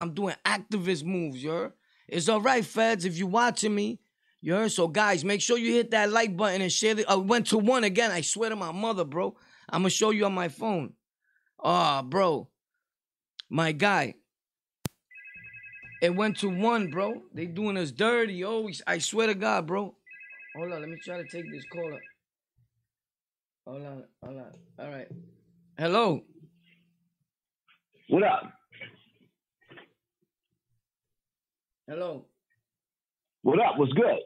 I'm doing activist moves, you heard? It's all right, feds, if you watching me. You heard? So, guys, make sure you hit that like button and share it. I went to one again. I swear to my mother, bro. I'm going to show you on my phone. Ah, bro. My guy. It went to one, bro. They doing us dirty. Oh, I swear to God, bro. Hold on. Let me try to take this caller. Hold on. Hold on. All right. Hello. What up? Hello. What up? What's good?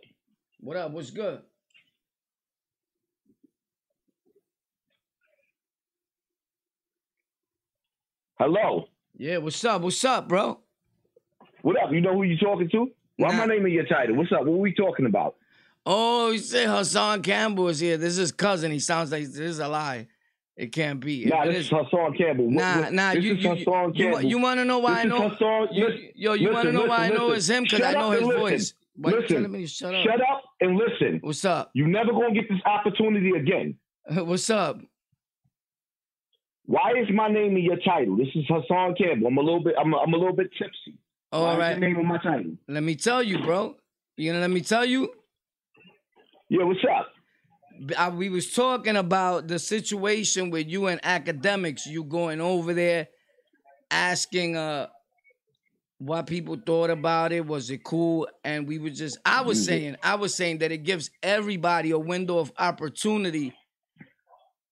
What up? What's good? Hello. Yeah, what's up? What's up, bro? What up? You know who you talking to? Why Nah. my name in your title? What's up? What are we talking about? Oh, you say Hassan Campbell is here. This is his cousin. He sounds like this is a lie. It can't be. Nah, this is- Hassan Campbell. Nah, nah, this you, is you, Hassan Campbell. you want to know why This I know? Hassan- you, listen, yo, you want to know why I know listen. it's him? Because I know his listen. voice. Why Listen. shut up? Shut up and listen. What's up? You never gonna get this opportunity again. What's up? Why is my name in your title? This is Hassan Campbell. I'm a little bit. I'm a, I'm a little bit tipsy. All Why right. name of my title? Let me tell you, bro. You gonna let me tell you? Yeah, what's up? I, we was talking about the situation with you and Akademiks. You going over there, asking uh what people thought about it. Was it cool? And we were just. I was saying. I was saying that it gives everybody a window of opportunity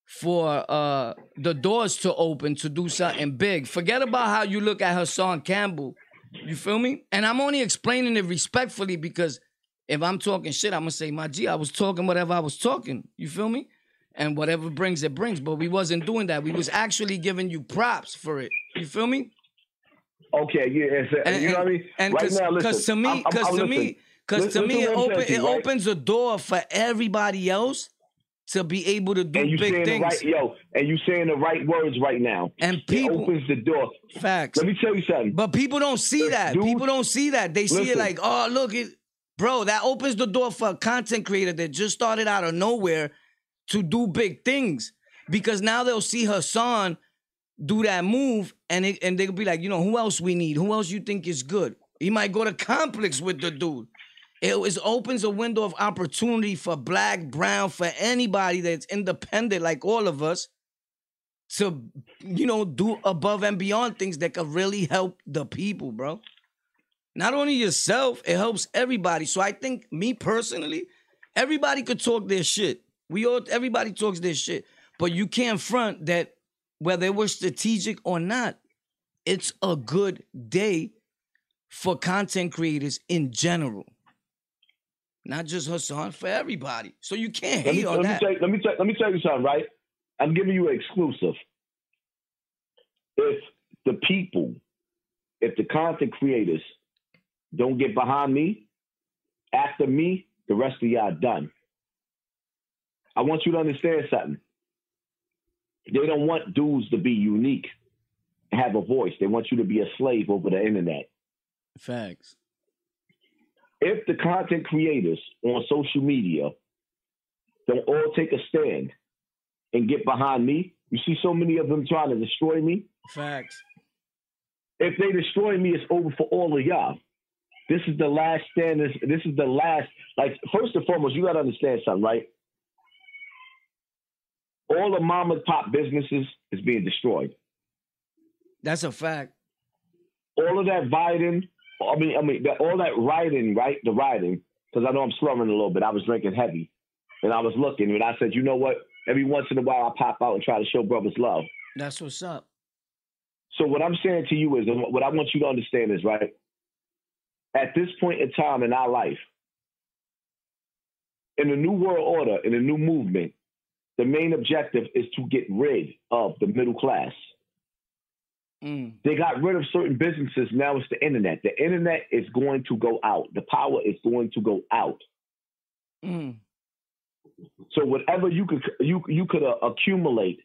for uh the doors to open to do something big. Forget about how you look at Hassan Campbell. You feel me? And I'm only explaining it respectfully because if I'm talking shit, I'm gonna say, my G, I was talking whatever I was talking. You feel me? And whatever brings it brings. But we wasn't doing that. We was actually giving you props for it. You feel me? Okay, yeah, it's, And, you know what I mean. And right cause, now, listen. 'cause to me, I'm- I'm- cause to listen. me, cause to me, it open it right? opens a door for everybody else to be able to do and big things. right yo, and you saying the right words right now. And It opens the door. Facts. Let me tell you something. But people don't see that. Dude, people don't see that. They see it like, oh, look, it, bro, that opens the door for a content creator that just started out of nowhere to do big things. Because now they'll see Hassan do that move and it, and they'll be like, you know, who else we need? Who else you think is good? He might go to complex with the dude. It is opens a window of opportunity for black, brown, for anybody that's independent like all of us to, you know, do above and beyond things that could really help the people, bro. Not only yourself, it helps everybody. So I think me personally, everybody could talk their shit. We all everybody talks their shit. But you can't front that whether it was strategic or not, it's a good day for content creators in general. Not just Hassan, for everybody. So you can't Let hate me, on let, me that. tell, let me tell let me tell you something, right? I'm giving you an exclusive. If the people, if the content creators don't get behind me, after me, the rest of y'all done. I want you to understand something. They don't want dudes to be unique, have a voice. They want you to be a slave over the internet. Facts. if the content creators on social media don't all take a stand and get behind me, you see so many of them trying to destroy me. Facts. If they destroy me, it's over for all of y'all. This is the last stand. This, this is the last. Like first and foremost, you got to understand something, right? All the mom and pop businesses is being destroyed. That's a fact. all of that Biden, I mean, I mean, all that riding, right? The riding, because I know I'm slurring a little bit. I was drinking heavy, and I was looking, and I said, you know what? Every once in a while, I pop out and try to show brothers love. That's what's up. So what I'm saying to you is, what I want you to understand is, right? At this point in time in our life, in the new world order, in the new movement, the main objective is to get rid of the middle class. Mm. They got rid of certain businesses. Now it's the internet. The internet is going to go out. The power is going to go out. Mm. So whatever you could you you could uh, accumulate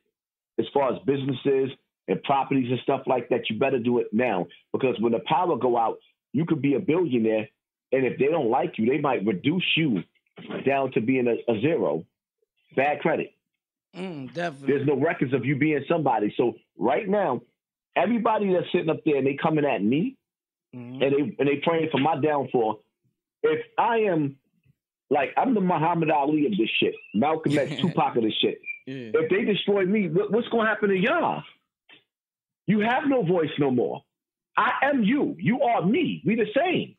as far as businesses and properties and stuff like that, you better do it now because when the power go out, you could be a billionaire, and if they don't like you, they might reduce you down to being a, a zero, bad credit. Mm, definitely. There's no records of you being somebody. So right now, everybody that's sitting up there and they coming at me, and they and they praying for my downfall. If I am like I'm the Muhammad Ali of this shit, Malcolm X, Tupac of this shit. Yeah. If they destroy me, what, what's gonna happen to y'all? You have no voice no more. I am you. You are me. We the same.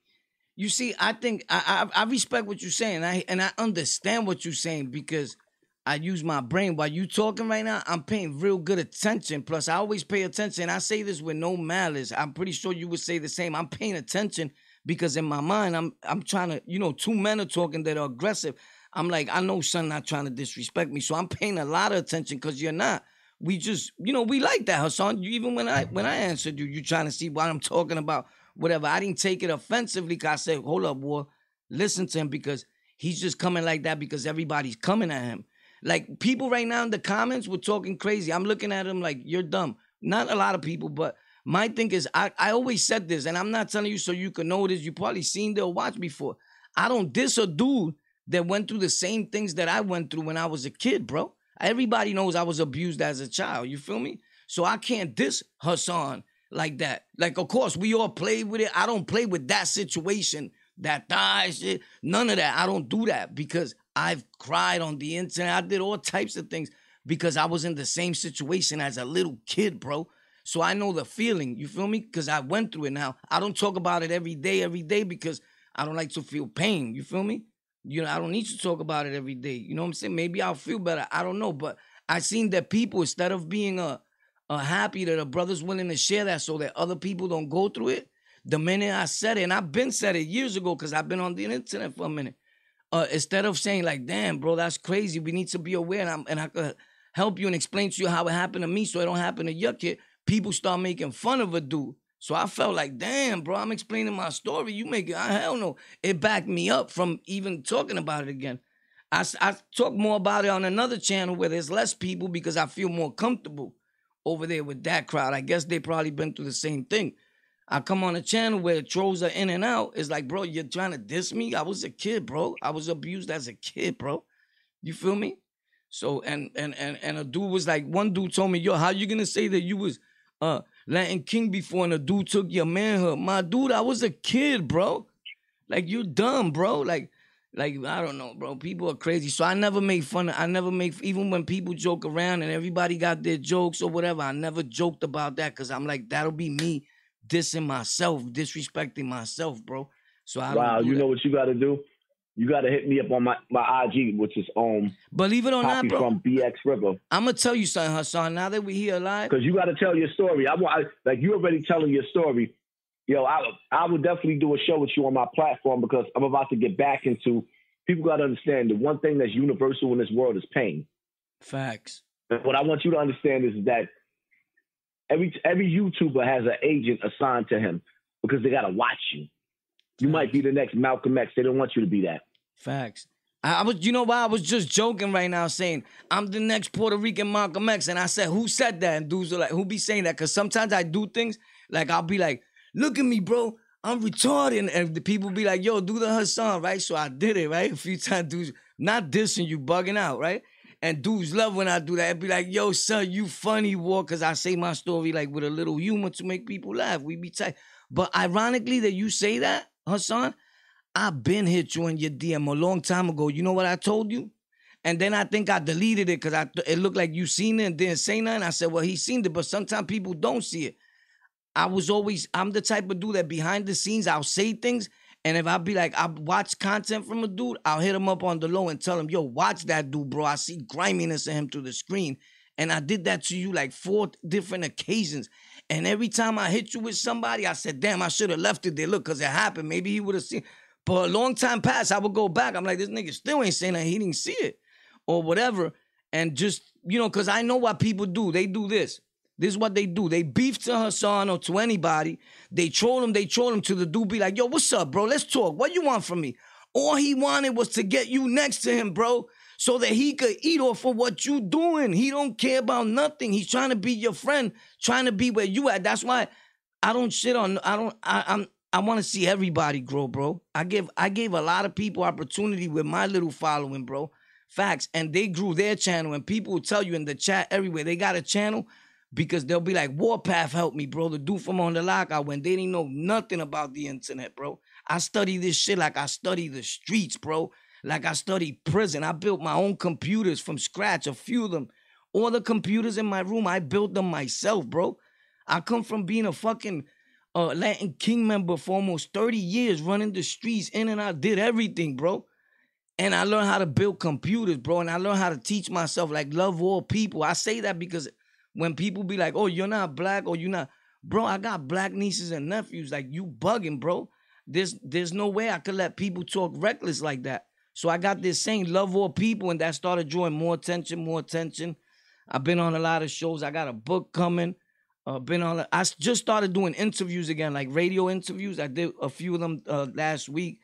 You see, I think I, I I respect what you're saying. I and I understand what you're saying because I use my brain while you talking right now. I'm paying real good attention. Plus, I always pay attention. I say this with no malice. I'm pretty sure you would say the same. I'm paying attention because in my mind, I'm I'm trying to. You know, two men are talking that are aggressive. I'm like, I know son not trying to disrespect me, so I'm paying a lot of attention because you're not. We just, you know, we like that, Hassan. You even when I when I answered you, you trying to see what I'm talking about, whatever. I didn't take it offensively. Cause I said, hold up, boy, listen to him because he's just coming like that because everybody's coming at him. Like people right now in the comments were talking crazy. I'm looking at him like you're dumb. Not a lot of people, but my thing is I, I always said this, and I'm not telling you so you can know this. You probably seen the watch before. I don't diss a dude that went through the same things that I went through when I was a kid, bro. Everybody knows I was abused as a child. You feel me? So I can't diss Hassan like that. Like, of course, we all play with it. I don't play with that situation, that die shit, none of that. I don't do that because I've cried on the internet. I did all types of things because I was in the same situation as a little kid, bro. So I know the feeling. You feel me? Because I went through it now. I don't talk about it every day, every day because I don't like to feel pain. You feel me? You know, I don't need to talk about it every day. You know what I'm saying? Maybe I'll feel better. I don't know. But I seen that people, instead of being uh, uh happy that a brother's willing to share that so that other people don't go through it, the minute I said it, and I've been said it years ago because I've been on the internet for a minute. Uh, instead of saying like, "Damn, bro, that's crazy," we need to be aware, and, I'm, and I could help you and explain to you how it happened to me, so it don't happen to your kid. People start making fun of a dude. So I felt like, damn, bro, I'm explaining my story. You make it, hell no. It backed me up from even talking about it again. I, I talk more about it on another channel where there's less people because I feel more comfortable over there with that crowd. I guess they probably been through the same thing. I come on a channel where trolls are in and out. It's like, bro, you're trying to diss me? I was a kid, bro. I was abused as a kid, bro. You feel me? So and and and and a dude was like, one dude told me, yo, how you gonna say that you was uh Latin King before and a dude took your manhood? My dude, I was a kid, bro. Like you dumb, bro. Like like I don't know, bro. People are crazy. So I never make fun of I never make even when people joke around and everybody got their jokes or whatever, I never joked about that because I'm like, that'll be me dissing myself, disrespecting myself, bro. So I wow, do you that. know what you got to do? You got to hit me up on my, my IG, which is um Believe it or not, bro. from BX River, I'm gonna tell you something, Hassan. Now that we're here live, because you got to tell your story. I want like you already telling your story. Yo, I I would definitely do a show with you on my platform because I'm about to get back into. People got to understand the one thing that's universal in this world is pain. facts. And what I want you to understand is that every every YouTuber has an agent assigned to him because they got to watch you. You might be the next Malcolm X. They don't want you to be that. Facts. I, I was, you know why? I was just joking right now, saying I'm the next Puerto Rican Malcolm X, and I said, "Who said that?" And dudes are like, "Who be saying that?" Because sometimes I do things like I'll be like, "Look at me, bro, I'm retarded," and the people be like, "Yo, do the Hassan," right? So I did it, right? A few times, dudes, not dissing you, bugging out, right? And dudes love when I do that. It'd be like, "Yo, son, you funny, war," because I say my story like with a little humor to make people laugh. We be tight. But ironically, that you say that, Hassan, I've been hit you in your DM a long time ago. You know what I told you? And then I think I deleted it because I it looked like you seen it and didn't say nothing. I said, well, he seen it, but sometimes people don't see it. I was always, I'm the type of dude that behind the scenes, I'll say things. And if I be like, I watch content from a dude, I'll hit him up on the low and tell him, yo, watch that dude, bro. I see griminess in him through the screen. And I did that to you like four different occasions. And every time I hit you with somebody, I said, damn, I should have left it there. Look, because it happened. Maybe he would have seen. But a long time past, I would go back. I'm like, this nigga still ain't saying that he didn't see it or whatever. And just, you know, because I know what people do. They do this. This is what they do. They beef to Hassan or to anybody. They troll him. They troll him to the dude be like, yo, what's up, bro? Let's talk. What you want from me? All he wanted was to get you next to him, bro, so that he could eat off of what you doing. He don't care about nothing. He's trying to be your friend, trying to be where you at. That's why I don't shit on. I don't. I, I'm. I want to see everybody grow, bro. I give. I gave a lot of people opportunity with my little following, bro. Facts, and they grew their channel. And people will tell you in the chat everywhere they got a channel because they'll be like, Warpath helped me, bro. The dude from on the lockout when they didn't know nothing about the internet, bro. I study this shit like I study the streets, bro. Like I studied prison. I built my own computers from scratch, a few of them. All the computers in my room, I built them myself, bro. I come from being a fucking uh, Latin King member for almost 30 years, running the streets, in and out, did everything, bro. And I learned how to build computers, bro. And I learned how to teach myself, like, love all people. I say that because when people be like, oh, you're not black or you're not, bro, I got black nieces and nephews. Like, you bugging, bro. There's there's no way I could let people talk reckless like that. So I got this saying, love all people, and that started drawing more attention, more attention. I've been on a lot of shows. I got a book coming. Uh, been on. I just started doing interviews again, like radio interviews. I did a few of them uh, last week.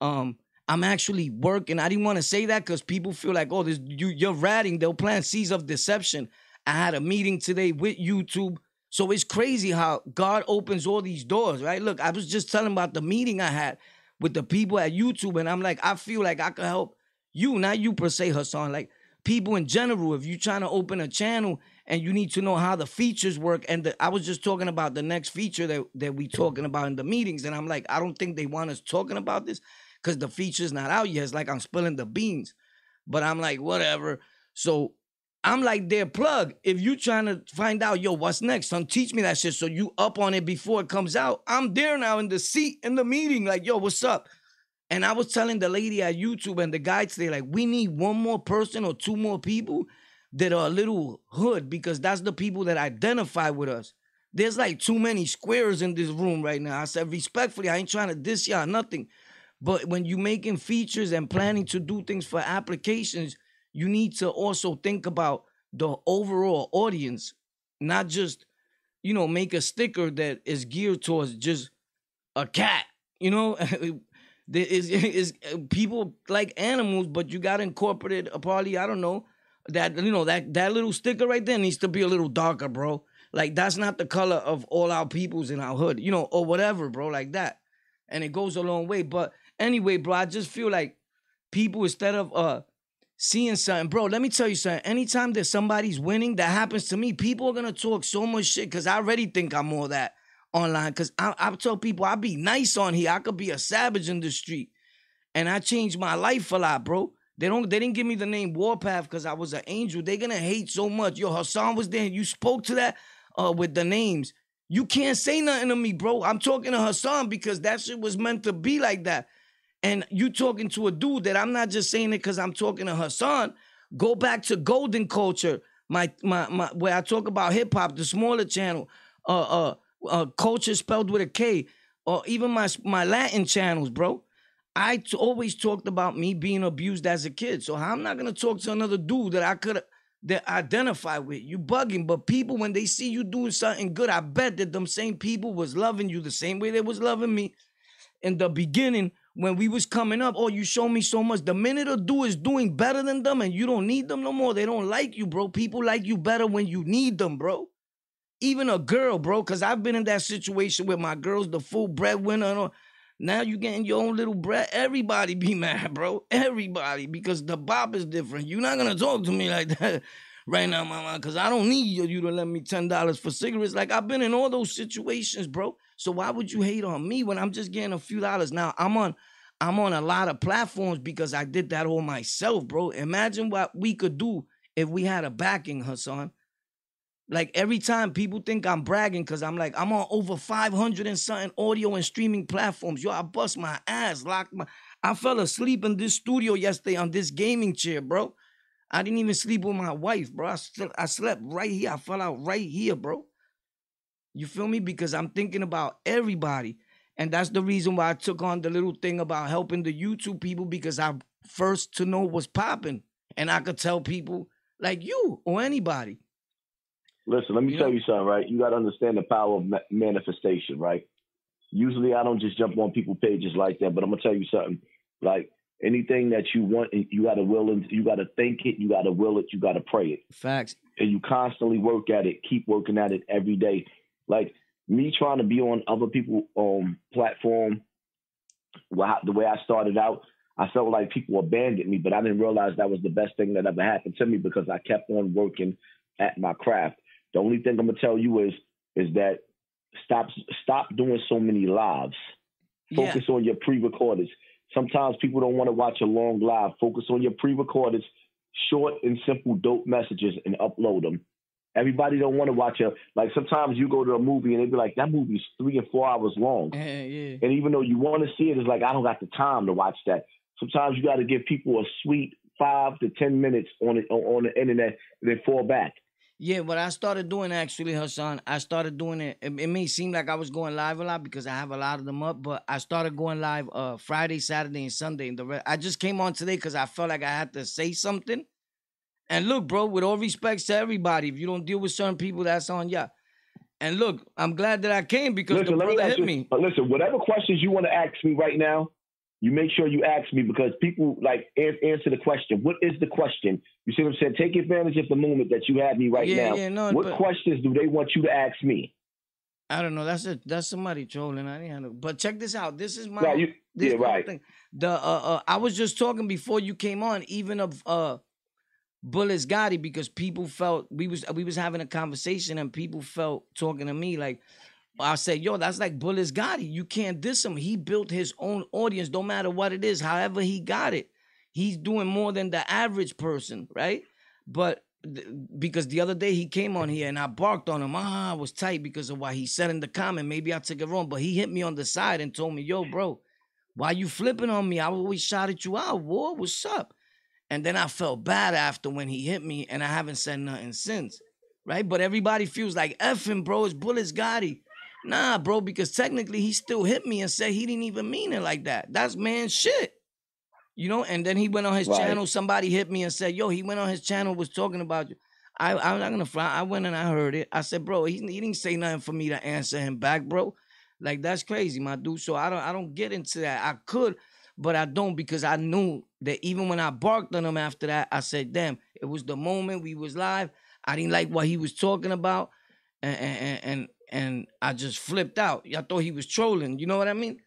Um, I'm actually working. I didn't want to say that because people feel like, oh, this you you're ratting. They'll plant seeds of deception. I had a meeting today with YouTube. So it's crazy how God opens all these doors, right? Look, I was just telling about the meeting I had with the people at YouTube, and I'm like, I feel like I could help you, not you per se, Hassan, like people in general. If you're trying to open a channel and you need to know how the features work. And the, I was just talking about the next feature that, that we talking about in the meetings. And I'm like, I don't think they want us talking about this because the feature's not out yet. It's like I'm spilling the beans. But I'm like, whatever. So I'm like their plug. If you trying to find out, yo, what's next? Son, teach me that shit. So you up on it before it comes out. I'm there now in the seat in the meeting, like, yo, what's up? And I was telling the lady at YouTube and the guy today, like, we need one more person or two more people that are a little hood because that's the people that identify with us. There's like too many squares in this room right now. I said respectfully, I ain't trying to diss y'all nothing. But when you making features and planning to do things for applications, you need to also think about the overall audience, not just, you know, make a sticker that is geared towards just a cat. You know, is is people like animals, but you got incorporated incorporate a probably I don't know that you know that that little sticker right there needs to be a little darker, bro. Like that's not the color of all our peoples in our hood, you know, or whatever, bro, like that. And it goes a long way. But anyway, bro, I just feel like people instead of uh seeing something, bro. Let me tell you something. Anytime that somebody's winning, that happens to me. People are gonna talk so much shit because I already think I'm all that online. Cause I, I tell people I be nice on here. I could be a savage in the street, and I changed my life a lot, bro. They don't. They didn't give me the name Warpath because I was an angel. They're gonna hate so much. Yo, Hassan was there. You spoke to that uh, with the names. You can't say nothing to me, bro. I'm talking to Hassan because that shit was meant to be like that. And you talking to a dude that I'm not just saying it because I'm talking to Hassan. Go back to Golden Culture, my my my where I talk about hip hop, the smaller channel. Uh uh uh culture spelled with a K. Or even my my Latin channels, bro. I t- always talked about me being abused as a kid. So I'm not gonna talk to another dude that I could that identify with. You bugging, but people when they see you doing something good, I bet that them same people was loving you the same way they was loving me in the beginning when we was coming up. Oh, you show me so much. The minute a dude is doing better than them and you don't need them no more, they don't like you, bro. People like you better when you need them, bro. Even a girl, bro, because I've been in that situation with my girls, the full breadwinner. Now you getting your own little bread. Everybody be mad, bro. Everybody, because the bop is different. You're not gonna talk to me like that right now, mama, because I don't need you to let me ten dollars for cigarettes. Like I've been in all those situations, bro. So why would you hate on me when I'm just getting a few dollars? Now I'm on I'm on a lot of platforms because I did that all myself, bro. Imagine what we could do if we had a backing, Hassan. Like every time people think I'm bragging because I'm like, I'm on over 500 and something audio and streaming platforms. Yo, I bust my ass, locked my. I fell asleep in this studio yesterday on this gaming chair, bro. I didn't even sleep with my wife, bro. I, slept, I slept right here. I fell out right here, bro. You feel me? Because I'm thinking about everybody. And that's the reason why I took on the little thing about helping the YouTube people because I'm first to know what's popping. And I could tell people like you or anybody. Listen, let me you tell know? you something, right? You got to understand the power of ma- manifestation, right? Usually, I don't just jump on people pages like that, but I'm gonna tell you something. Like anything that you want, you got to will it. You got to think it. You got to will it. You got to pray it. Facts. And you constantly work at it. Keep working at it every day. Like me trying to be on other people um platform. The way I started out, I felt like people abandoned me, but I didn't realize that was the best thing that ever happened to me because I kept on working at my craft. The only thing I'm gonna tell you is is that stop stop doing so many lives. Yeah. Focus on your pre-recordeds. Sometimes people don't want to watch a long live. Focus on your pre-recordeds, short and simple, dope messages, and upload them. Everybody don't want to watch a like. Sometimes you go to a movie and they be like, "That movie's three and four hours long," Yeah, yeah. and even though you want to see it, it's like I don't got the time to watch that. Sometimes you got to give people a sweet five to ten minutes on it on the internet, and then fall back. Yeah, what I started doing actually, Hassan, I started doing it. It, it may seem like I was going live a lot because I have a lot of them up, but I started going live uh Friday, Saturday, and Sunday. And the re- I just came on today because I felt like I had to say something. And look, bro, with all respects to everybody, if you don't deal with certain people, that's on ya. And look, I'm glad that I came because Listen, the me brother ask hit you- me. Listen, whatever questions you want to ask me right now, you make sure you ask me because people like an- answer the question. What is the question? You see what I'm saying? Take advantage of the moment that you have me right Yeah, now. yeah, no, what questions do they want you to ask me? I don't know. That's a that's somebody trolling. I didn't have no, but check this out. This is my Right, you- this yeah, right. thing. The uh, uh I was just talking before you came on, even of uh Bullets Gotti, because people felt we was we was having a conversation and people felt talking to me like I said, yo, that's like Bullets Gotti. You can't diss him. He built his own audience, no matter what it is, however he got it. He's doing more than the average person, right? But th- because the other day he came on here and I barked on him. Ah, I was tight because of what he said in the comment. Maybe I took it wrong, but he hit me on the side and told me, "Yo, bro, why you flipping on me? I always shouted you out. War, what's up?" And then I felt bad after when he hit me, and I haven't said nothing since, right? But everybody feels like effing, bro. It's Bullets Gotti. Nah, bro, because technically he still hit me and said he didn't even mean it like that. That's man shit. You know, and then he went on his Right. channel. Somebody hit me and said, "Yo, he went on his channel, was talking about you." I, I'm not gonna fly. I went and I heard it. I said, "Bro, he, he didn't say nothing for me to answer him back, bro. Like that's crazy, my dude. So I don't, I don't get into that. I could, but I don't because I knew that even when I barked on him after that, I said, "Damn, it was the moment we was live. I didn't like what he was talking about, and and and, and I just flipped out. I thought he was trolling. You know what I mean?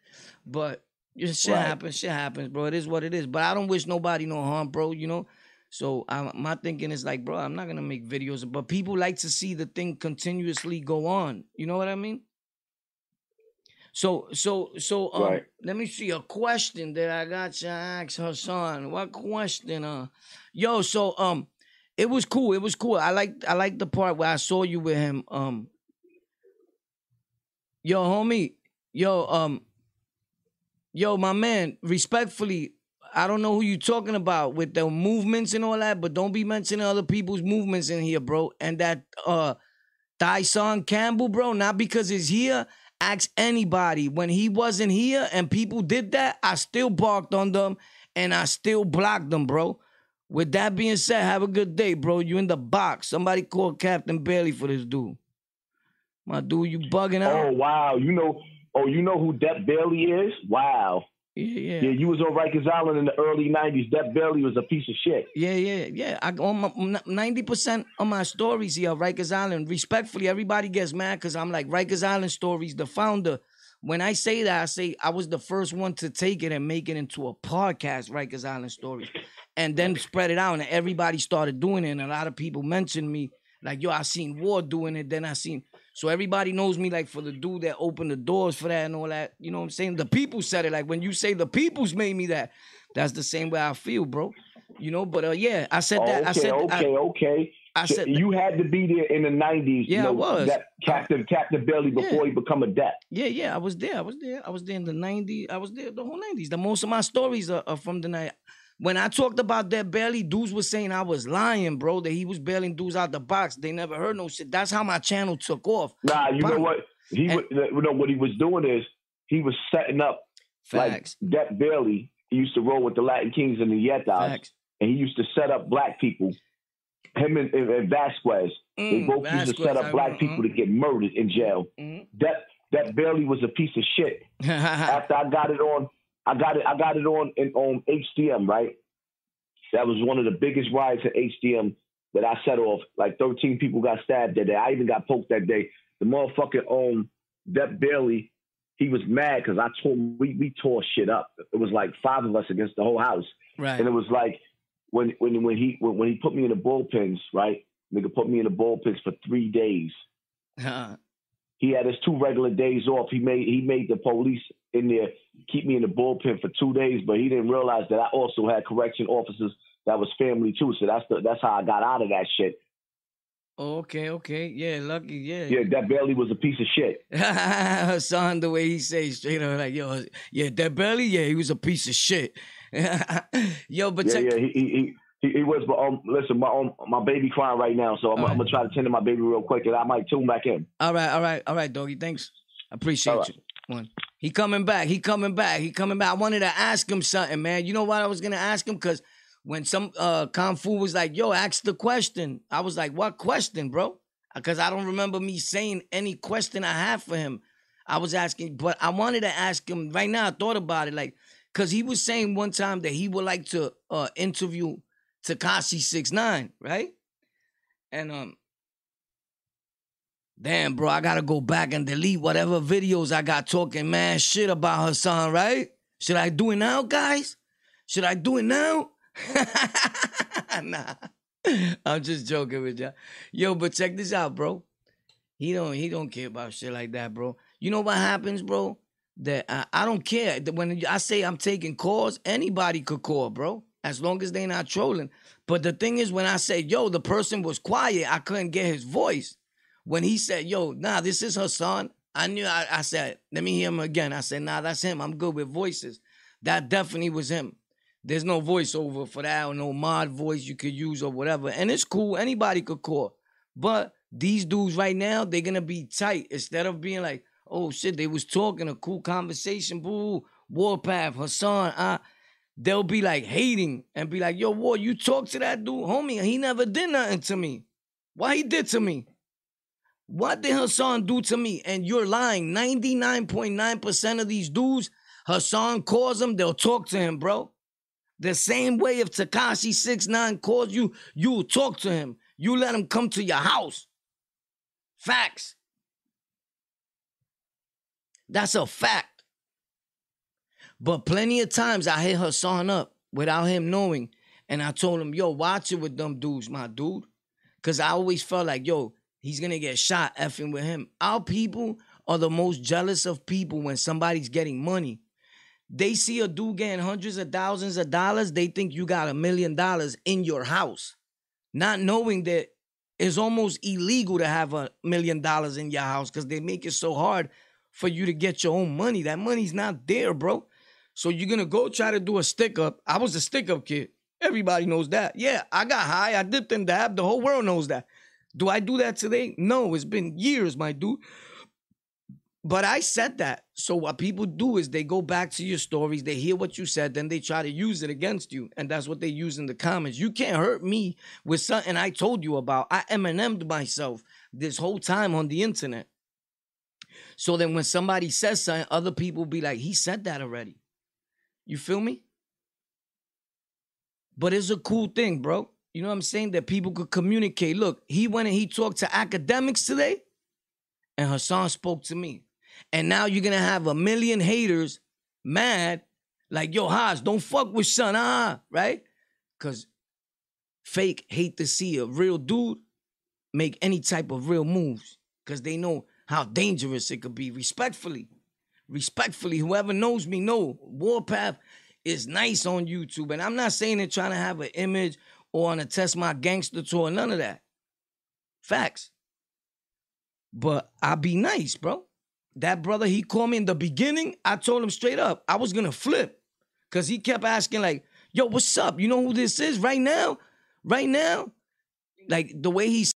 But shit Right. happens. Shit happens, bro. It is what it is. But I don't wish nobody no harm, bro. You know. So I, my thinking is like, bro, I'm not gonna make videos, but people like to see the thing continuously go on. You know what I mean? So so so um, Right. let me see a question that I got to ask Hassan. What question? Uh, yo, so um, it was cool. It was cool. I like I like the part where I saw you with him. Um, yo, homie, yo, um, yo, my man, respectfully, I don't know who you talking about with the movements and all that, but don't be mentioning other people's movements in here, bro. And that uh Tyson Campbell, bro, not because he's here. Ask anybody. When he wasn't here and people did that, I still barked on them and I still blocked them, bro. With that being said, have a good day, bro. You in the box. Somebody call Captain Bailey for this dude. My dude, you bugging out. Oh wow, you know, oh you know who Depp Bailey is? Wow. Yeah, Yeah, yeah. you was on Rikers Island in the early '90s. That Bailey was a piece of shit. Yeah, yeah, yeah. I on ninety percent of my stories here, Rikers Island. Respectfully, everybody gets mad because I'm like Rikers Island stories, the founder. When I say that, I say I was the first one to take it and make it into a podcast, Rikers Island stories, and then spread it out, and everybody started doing it. And a lot of people mentioned me, like, yo, I seen War doing it. Then I seen, so everybody knows me like for the dude that opened the doors for that and all that. You know what I'm saying? The people said it. Like when you say the people's made me that, that's the same way I feel, bro. You know, but uh, yeah, I said that. I okay, said, okay, I, okay. I So said, you had to be there in the '90s. Yeah, I you know, was. That Captain Captain Bailey before he become a Depp. yeah, yeah, I was there. I was there. I was there in the 90s. I was there the whole 90s. The most of my stories are, are from the night. When I talked about that Bailey, dudes was saying I was lying, bro, that he was bailing dudes out the box. They never heard no shit. That's how my channel took off. Nah, you know what? He And- wa- you know what he was doing is he was setting up Facts. like that Bailey. He used to roll with the Latin Kings and the Ñetas, and he used to set up black people. Him and, and, and Vasquez, they Mm, both used to Vasquez, set I up black remember, people to get murdered in jail. Mhm. That that Bailey was a piece of shit. After I got it on, I got it. I got it on in, on HDM. Right, that was one of the biggest riots at HDM that I set off. Like 13 people got stabbed that day. I even got poked that day. The motherfucker um Depp Bailey, he was mad because I tore we we tore shit up. It was like five of us against the whole house, right. and it was like when when when he when, when he put me in the bullpens, right? Nigga put me in the bullpens for three days. He had his two regular days off. He made he made the police in there keep me in the bullpen for two days, but he didn't realize that I also had correction officers that was family too. So that's the, that's how I got out of that shit. okay, okay. Yeah, lucky. Yeah. Yeah, that Bailey was a piece of shit. Hassan, the way he says straight up, like, yo, yeah, that Bailey, yeah, he was a piece of shit. yo, but Yeah, check, yeah, he he he, he, he was. But um, listen, my um, my baby crying right now, so I'm, right. I'm gonna try to tend to my baby real quick, and I might tune back in. all right, all right, all right, doggy. Thanks. I appreciate right. you. One. He coming back. He coming back. He coming back. I wanted to ask him something, man. You know what I was gonna ask him? Cause when some uh Kung Fu was like, yo, ask the question. I was like, what question, bro? Because I don't remember me saying any question I had for him. I was asking, but I wanted to ask him right now. I thought about it, like, cause he was saying one time that he would like to uh interview Tekashi Six Nine, right? And um, damn, bro, I gotta go back and delete whatever videos I got talking mad shit about Hassan, right? Should I do it now, guys? Should I do it now? nah, I'm just joking with y'all. Yo, but check this out, bro. He don't he don't care about shit like that, bro. You know what happens, bro? That I, I don't care. When I say I'm taking calls, anybody could call, bro, as long as they not trolling. But the thing is, when I say, yo, the person was quiet, I couldn't get his voice. When he said, yo, nah, this is Hassan, I knew, I, I said, let me hear him again. I said, nah, that's him. I'm good with voices. That definitely was him. There's no voiceover for that or no mod voice you could use or whatever. And it's cool. Anybody could call. But these dudes right now, they're gonna be tight. Instead of being like, oh shit, they was talking a cool conversation, boo, Warpath, Hassan, uh, they'll be like hating and be like, yo, War, you talk to that dude, homie. He never did nothing to me. What he did to me? What did Hassan do to me? And you're lying. 99.9% of these dudes, Hassan calls them, they'll talk to him, bro. The same way if Tekashi 69 calls you, you talk to him. You let him come to your house. Facts. That's a fact. But plenty of times I hit Hassan up without him knowing. And I told him, yo, watch it with them dudes, my dude. Cause I always felt like, yo, he's gonna get shot effing with him. Our people are the most jealous of people when somebody's getting money. They see a dude getting hundreds of thousands of dollars, they think you got a million dollars in your house, not knowing that it's almost illegal to have a million dollars in your house because they make it so hard for you to get your own money. That money's not there, bro. So you're gonna go try to do a stick up. I was a stick up kid. Everybody knows that. Yeah, I got high, I dipped and dabbed. The whole world knows that. Do I do that today? No, it's been years, my dude. But I said that. So what people do is they go back to your stories, they hear what you said, then they try to use it against you. And that's what they use in the comments. You can't hurt me with something I told you about. I Eminem'd myself this whole time on the internet. So then when somebody says something, other people be like, he said that already. You feel me? But it's a cool thing, bro. You know what I'm saying? That people could communicate. Look, he went and he talked to Akademiks today, and Hassan spoke to me. And now you're gonna have a million haters mad, like, yo, Haas, don't fuck with son, ah, right? Cause fake hate to see a real dude make any type of real moves. Cause they know how dangerous it could be. Respectfully. Respectfully, whoever knows me know Warpath is nice on YouTube. And I'm not saying it trying to have an image or on to test my gangster tour, none of that. Facts. But I be nice, bro. That brother, he called me in the beginning. I told him straight up, I was gonna flip. Cause he kept asking, like, yo, what's up? You know who this is right now? Right now? Like the way he